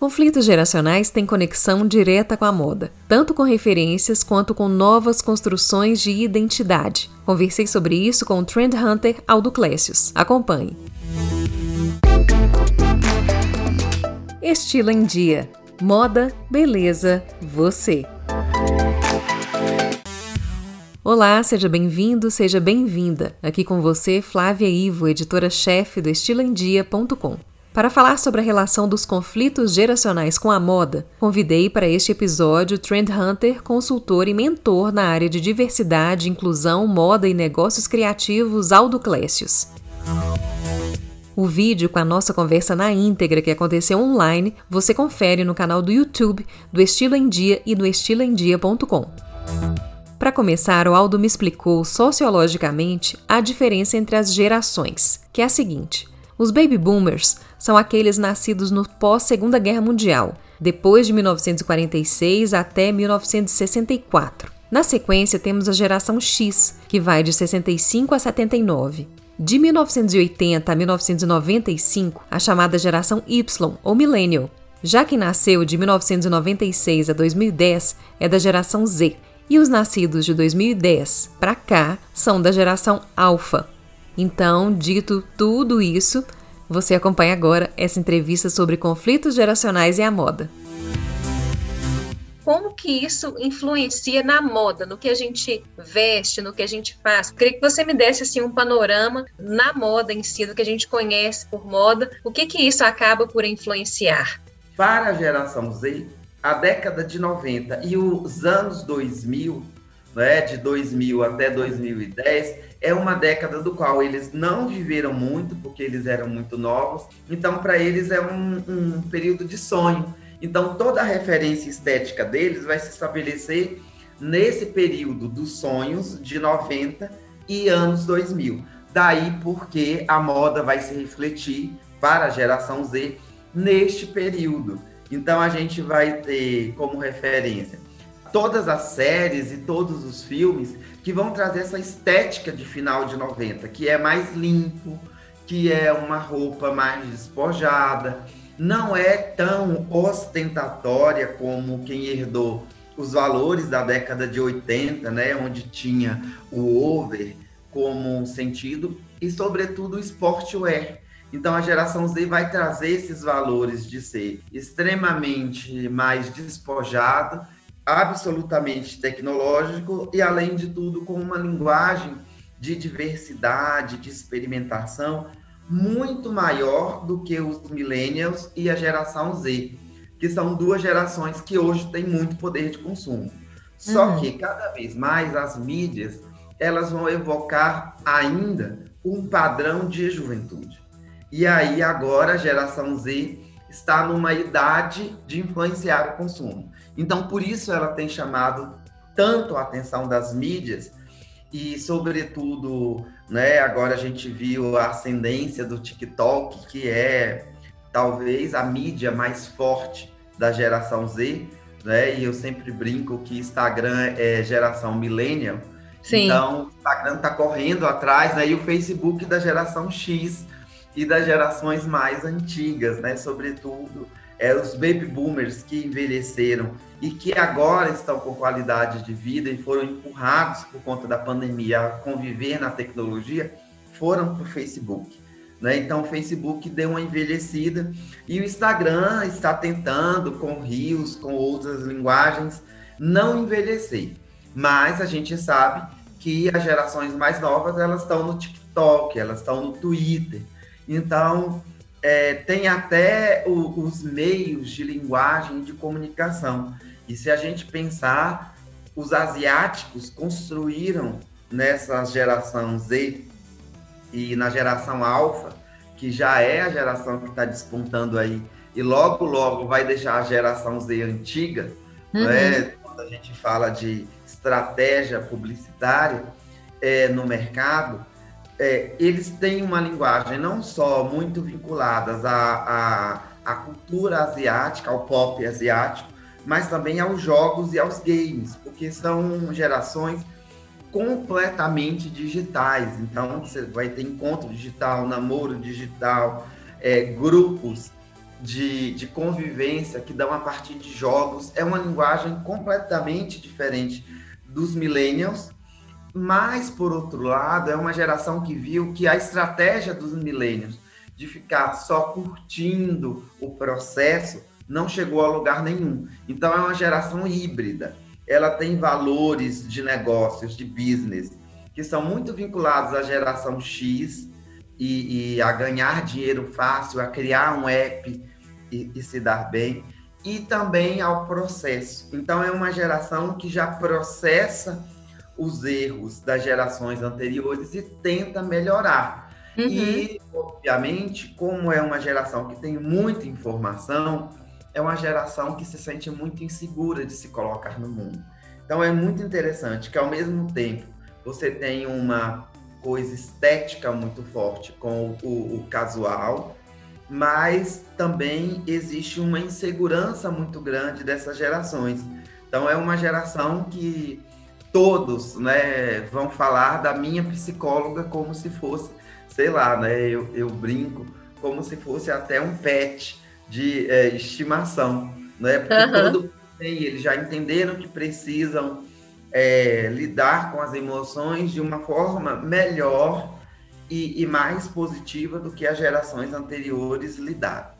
Conflitos geracionais têm conexão direta com a moda, tanto com referências quanto com novas construções de identidade. Conversei sobre isso com o trend hunter Aldo Clécius. Acompanhe. Estilo em Dia. Moda, beleza, você. Olá, seja bem-vindo, seja bem-vinda. Aqui com você, Flávia Ivo, editora-chefe do estiloemdia.com. Para falar sobre a relação dos conflitos geracionais com a moda, convidei para este episódio o Trend Hunter, consultor e mentor na área de diversidade, inclusão, moda e negócios criativos, Aldo Clécius. O vídeo com a nossa conversa na íntegra que aconteceu online, você confere no canal do YouTube do Estilo em Dia e no estiloemdia.com. Para começar, o Aldo me explicou sociologicamente a diferença entre as gerações, que é a seguinte: os baby boomers são aqueles nascidos no pós-Segunda Guerra Mundial, depois de 1946 até 1964. Na sequência, temos a geração X, que vai de 65 a 79. De 1980 a 1995, a chamada geração Y, ou Millennial. Já quem nasceu de 1996 a 2010 é da geração Z, e os nascidos de 2010 para cá são da geração Alpha. Então, dito tudo isso, você acompanha agora essa entrevista sobre conflitos geracionais e a moda. Como que isso influencia na moda, no que a gente veste, no que a gente faz? Queria que você me desse assim um panorama na moda em si, do que a gente conhece por moda, o que que isso acaba por influenciar? Para a geração Z, a década de 90 e os anos 2000, né, de 2000 até 2010, é uma década do qual eles não viveram muito, porque eles eram muito novos. Então, para eles é um, um, período de sonho. Então, toda a referência estética deles vai se estabelecer nesse período dos sonhos de 90 e anos 2000. Daí porque a moda vai se refletir para a geração Z neste período. Então, a gente vai ter como referência todas as séries e todos os filmes que vão trazer essa estética de final de 90, que é mais limpo, que é uma roupa mais despojada, não é tão ostentatória como quem herdou os valores da década de 80, né, onde tinha o over como um sentido e sobretudo o sportwear. Então a geração Z vai trazer esses valores de ser extremamente mais despojado absolutamente tecnológico e, além de tudo, com uma linguagem de diversidade, de experimentação muito maior do que os millennials e a geração Z, que são duas gerações que hoje têm muito poder de consumo. Só uhum. que cada vez mais as mídias elas vão evocar ainda um padrão de juventude. E aí agora a geração Z está numa idade de influenciar o consumo. Então, por isso ela tem chamado tanto a atenção das mídias e, sobretudo, né, agora a gente viu a ascendência do TikTok, que é talvez a mídia mais forte da geração Z, né? E eu sempre brinco que Instagram é geração millennial. Sim. Então, o Instagram está correndo atrás, né? E o Facebook da geração X e das gerações mais antigas, né? Sobretudo é, os baby boomers que envelheceram e que agora estão com qualidade de vida e foram empurrados por conta da pandemia a conviver na tecnologia, foram para o Facebook. Né? Então, o Facebook deu uma envelhecida e o Instagram está tentando, com rios, com outras linguagens, não envelhecer. Mas a gente sabe que as gerações mais novas elas estão no TikTok, elas estão no Twitter. Então, é, tem até o, os meios de linguagem de comunicação. E se a gente pensar, os asiáticos construíram nessa geração Z e na geração alfa, que já é a geração que está despontando aí, e logo, logo vai deixar a geração Z antiga, uhum. né? quando a gente fala de estratégia publicitária é, no mercado, é, eles têm uma linguagem não só muito vinculadas à, à, à, cultura asiática, ao pop asiático, mas também aos jogos e aos games, porque são gerações completamente digitais. Então, você vai ter encontro digital, namoro digital, é, grupos de, de convivência que dão a partir de jogos. É uma linguagem completamente diferente dos millennials, mas, por outro lado, é uma geração que viu que a estratégia dos millennials de ficar só curtindo o processo não chegou a lugar nenhum. Então, é uma geração híbrida. Ela tem valores de negócios, de business, que são muito vinculados à geração X e, e a ganhar dinheiro fácil, a criar um app e, e se dar bem, e também ao processo. Então, é uma geração que já processa os erros das gerações anteriores e tenta melhorar. Uhum. E, obviamente, como é uma geração que tem muita informação, é uma geração que se sente muito insegura de se colocar no mundo. Então, é muito interessante que, ao mesmo tempo, você tem uma coisa estética muito forte com o, o, o casual, mas também existe uma insegurança muito grande dessas gerações. Então, é uma geração que todos né, vão falar da minha psicóloga como se fosse, sei lá, né, eu, eu brinco, como se fosse até um pet de é, estimação, né? Porque uhum. todo tem, eles já entenderam que precisam é, lidar com as emoções de uma forma melhor e, e mais positiva do que as gerações anteriores lidaram.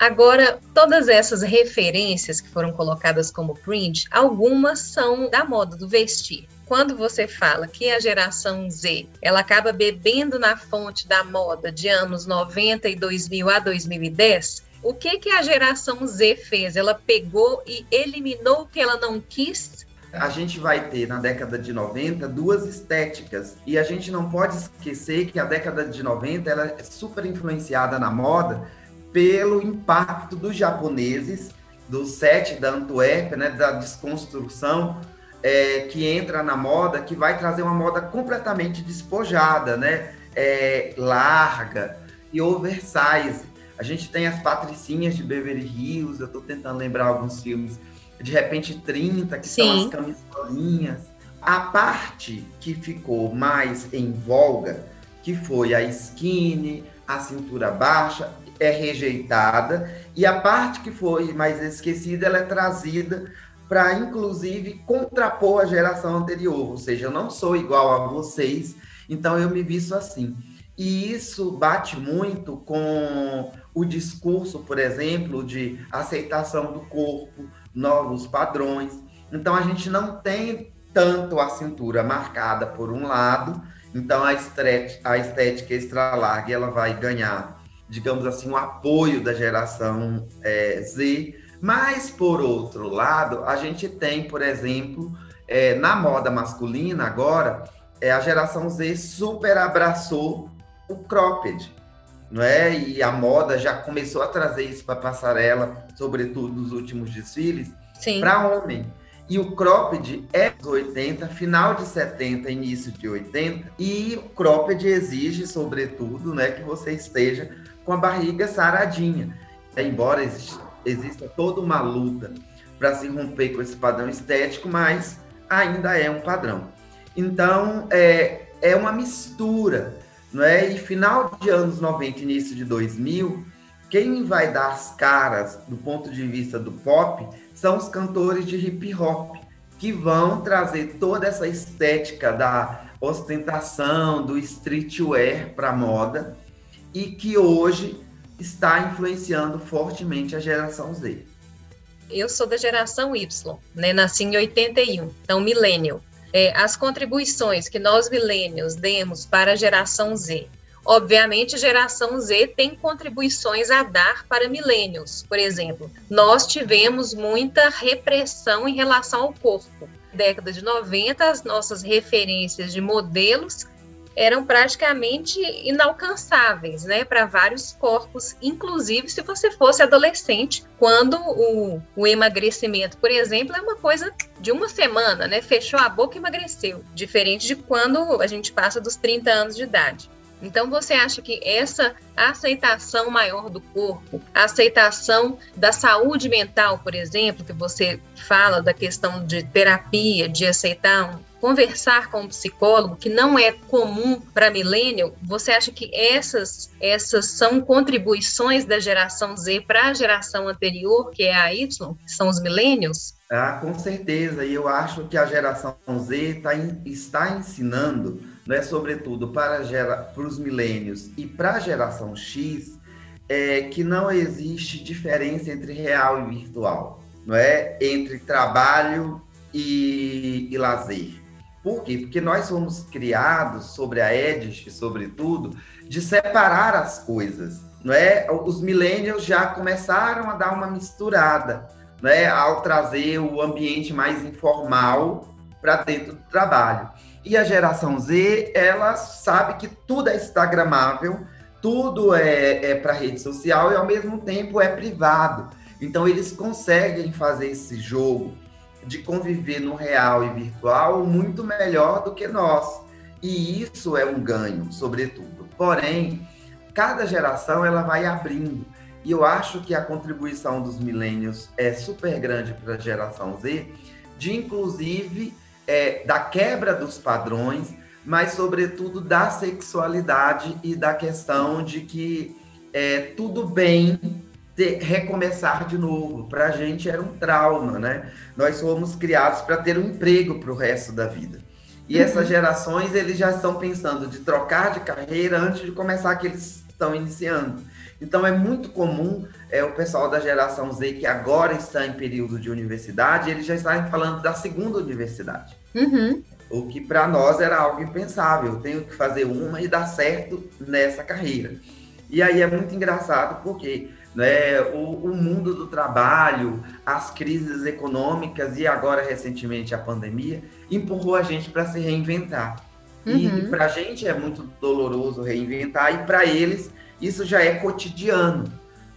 Agora, todas essas referências que foram colocadas como print, algumas são da moda do vestir. Quando você fala que a geração Z, ela acaba bebendo na fonte da moda de anos 90 e 2000 a 2010, o que que a geração Z fez? Ela pegou e eliminou o que ela não quis a gente vai ter na década de 90 duas estéticas e a gente não pode esquecer que a década de 90 ela é super influenciada na moda pelo impacto dos japoneses, do set da Antuérpia, né, da desconstrução é, que entra na moda, que vai trazer uma moda completamente despojada, né, é, larga e oversize. A gente tem as patricinhas de Beverly Hills, eu estou tentando lembrar alguns filmes de repente 30, que Sim. são as camisolinhas. A parte que ficou mais em voga, que foi a skinny, a cintura baixa, é rejeitada. E a parte que foi mais esquecida, ela é trazida para, inclusive, contrapor a geração anterior. Ou seja, eu não sou igual a vocês, então eu me visto assim. E isso bate muito com o discurso, por exemplo, de aceitação do corpo, novos padrões. Então a gente não tem tanto a cintura marcada por um lado, então a estética, a estética extra larga ela vai ganhar, digamos assim, o apoio da geração é, Z. Mas por outro lado, a gente tem, por exemplo, é, na moda masculina agora, é, a geração Z super abraçou o cropped não é? E a moda já começou a trazer isso para passarela, sobretudo nos últimos desfiles, para homem. E o cropped é 80, final de 70, início de 80, e o cropped exige, sobretudo, né, que você esteja com a barriga saradinha. Embora exista, exista toda uma luta para se romper com esse padrão estético, mas ainda é um padrão. Então, é, é uma mistura não é? E final de anos 90, início de 2000, quem vai dar as caras do ponto de vista do pop são os cantores de hip hop, que vão trazer toda essa estética da ostentação, do streetwear para a moda e que hoje está influenciando fortemente a geração Z. Eu sou da geração Y, né? Nasci em 81, então millennial é, as contribuições que nós milênios demos para a geração Z. Obviamente, geração Z tem contribuições a dar para milênios. Por exemplo, nós tivemos muita repressão em relação ao corpo. Década de 90, as nossas referências de modelos eram praticamente inalcançáveis, né, para vários corpos, inclusive se você fosse adolescente, quando o, o, emagrecimento, por exemplo, é uma coisa de uma semana, né, fechou a boca e emagreceu, diferente de quando a gente passa dos 30 anos de idade. Então, você acha que essa aceitação maior do corpo, a aceitação da saúde mental, por exemplo, que você fala da questão de terapia, de aceitar conversar com um psicólogo, que não é comum para millennial, você acha que essas, essas são contribuições da geração Z para a geração anterior, que é a Y, que são os millennials? Ah, com certeza, e eu acho que a geração Z tá in, está ensinando, né, sobretudo para, gera, os milênios e para a geração X, é, que não existe diferença entre real e virtual, não é? Entre trabalho e, e lazer. Por quê? Porque nós fomos criados sobre a Edith, sobretudo, de separar as coisas. Não é? Os millennials já começaram a dar uma misturada, não é? ao trazer o ambiente mais informal para dentro do trabalho. E a geração Z, ela sabe que tudo é instagramável, tudo é, é para rede social e ao mesmo tempo é privado. Então eles conseguem fazer esse jogo de conviver no real e virtual muito melhor do que nós. E isso é um ganho, sobretudo. Porém, cada geração ela vai abrindo. E eu acho que a contribuição dos milênios é super grande para a geração Z, de inclusive é, da quebra dos padrões, mas sobretudo da sexualidade e da questão de que é tudo bem ter, recomeçar de novo. Para a gente era um trauma, né? Nós fomos criados para ter um emprego para o resto da vida. E uhum. essas gerações, eles já estão pensando de trocar de carreira antes de começar que eles estão iniciando. Então, é muito comum é, o pessoal da geração Z, que agora está em período de universidade, eles já estarem falando da segunda universidade. Uhum. O que para nós era algo impensável. Eu tenho que fazer uma e dar certo nessa carreira. E aí é muito engraçado porque né, o, o mundo do trabalho, as crises econômicas e agora recentemente a pandemia empurrou a gente para se reinventar. Uhum. E, para a gente é muito doloroso reinventar, e para eles isso já é cotidiano.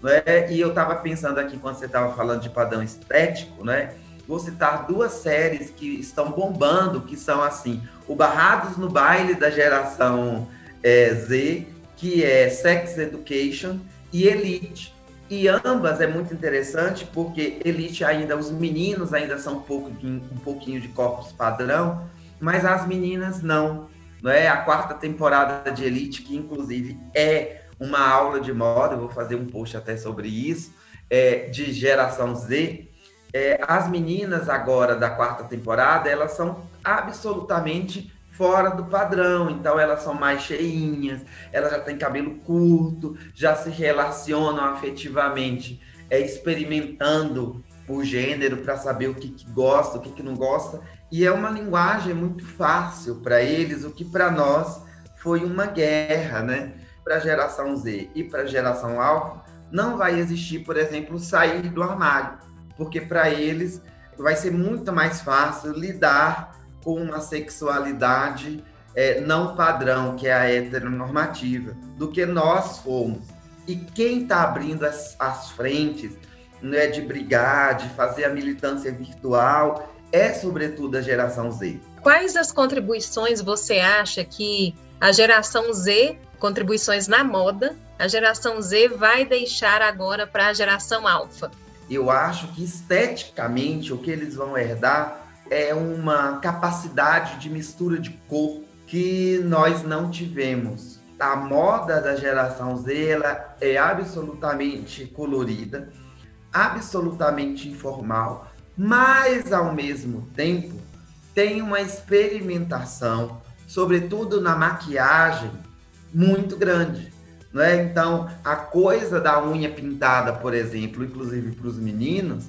Né? E eu estava pensando aqui, quando você estava falando de padrão estético, né? vou citar duas séries que estão bombando, que são assim, o Barrados no Baile da geração é, Z, que é Sex Education, e Elite. E ambas é muito interessante porque Elite ainda, os meninos ainda são um, pouco de, um pouquinho de corpos padrão, mas as meninas não. Não é a quarta temporada de Elite, que inclusive é uma aula de moda, eu vou fazer um post até sobre isso, é, de geração Z. É, as meninas agora da quarta temporada, elas são absolutamente fora do padrão, então elas são mais cheinhas, elas já têm cabelo curto, já se relacionam afetivamente, é, experimentando o gênero para saber o que, que gosta, o que, que não gosta, e é uma linguagem muito fácil para eles, o que para nós foi uma guerra, né? Para a geração Z e para a geração Alpha, não vai existir, por exemplo, sair do armário, porque para eles vai ser muito mais fácil lidar com uma sexualidade é, não padrão, que é a heteronormativa, do que nós fomos. E quem está abrindo as, as frentes né, de brigar, de fazer a militância virtual, é sobretudo a geração Z. Quais as contribuições você acha que a geração Z, contribuições na moda, a geração Z vai deixar agora para a geração alfa? Eu acho que esteticamente o que eles vão herdar é uma capacidade de mistura de cor que nós não tivemos. A moda da geração Z ela é absolutamente colorida, absolutamente informal, mas ao mesmo tempo tem uma experimentação, sobretudo na maquiagem, muito grande. Não é? Então, a coisa da unha pintada, por exemplo, inclusive para os meninos,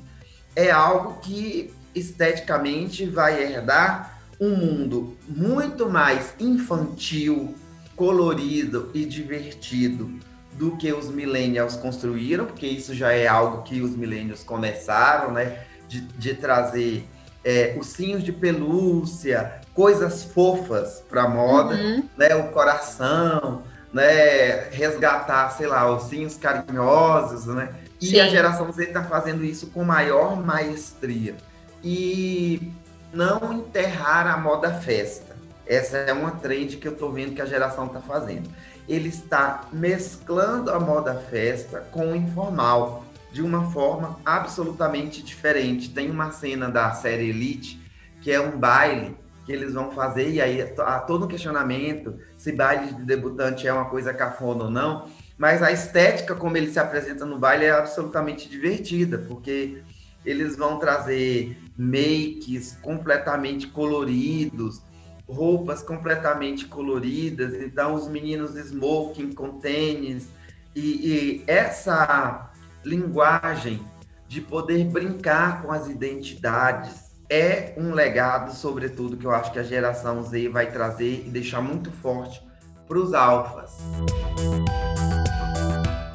é algo que esteticamente vai herdar um mundo muito mais infantil, colorido e divertido do que os millennials construíram, porque isso já é algo que os millennials começaram, né? De, de trazer é, ursinhos de pelúcia, coisas fofas para moda, uhum. né? O coração, né? Resgatar, sei lá, ursinhos carinhosos, né? E Sim. a geração Z está fazendo isso com maior maestria e não enterrar a moda festa. Essa é uma trend que eu estou vendo que a geração está fazendo. Ele está mesclando a moda festa com o informal de uma forma absolutamente diferente. Tem uma cena da série Elite que é um baile que eles vão fazer, e aí há todo um questionamento se baile de debutante é uma coisa cafona ou não, mas a estética como ele se apresenta no baile é absolutamente divertida, porque eles vão trazer makes completamente coloridos, roupas completamente coloridas, então os meninos smoking com tênis, e, e essa linguagem de poder brincar com as identidades é um legado, sobretudo, que eu acho que a geração Z vai trazer e deixar muito forte para os alfas.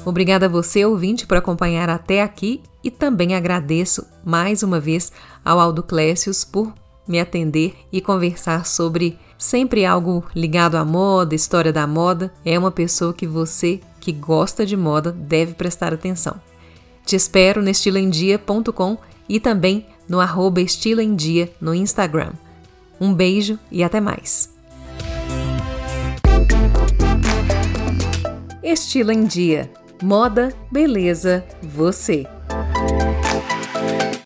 Obrigada a você, ouvinte, por acompanhar até aqui e também agradeço mais uma vez ao Aldo Clécius por me atender e conversar sobre sempre algo ligado à moda, história da moda. É uma pessoa que você que gosta de moda deve prestar atenção. Te espero no estiloemdia.com e também no arroba estiloemdia no Instagram. Um beijo e até mais! Estilo em Dia Moda, beleza, você.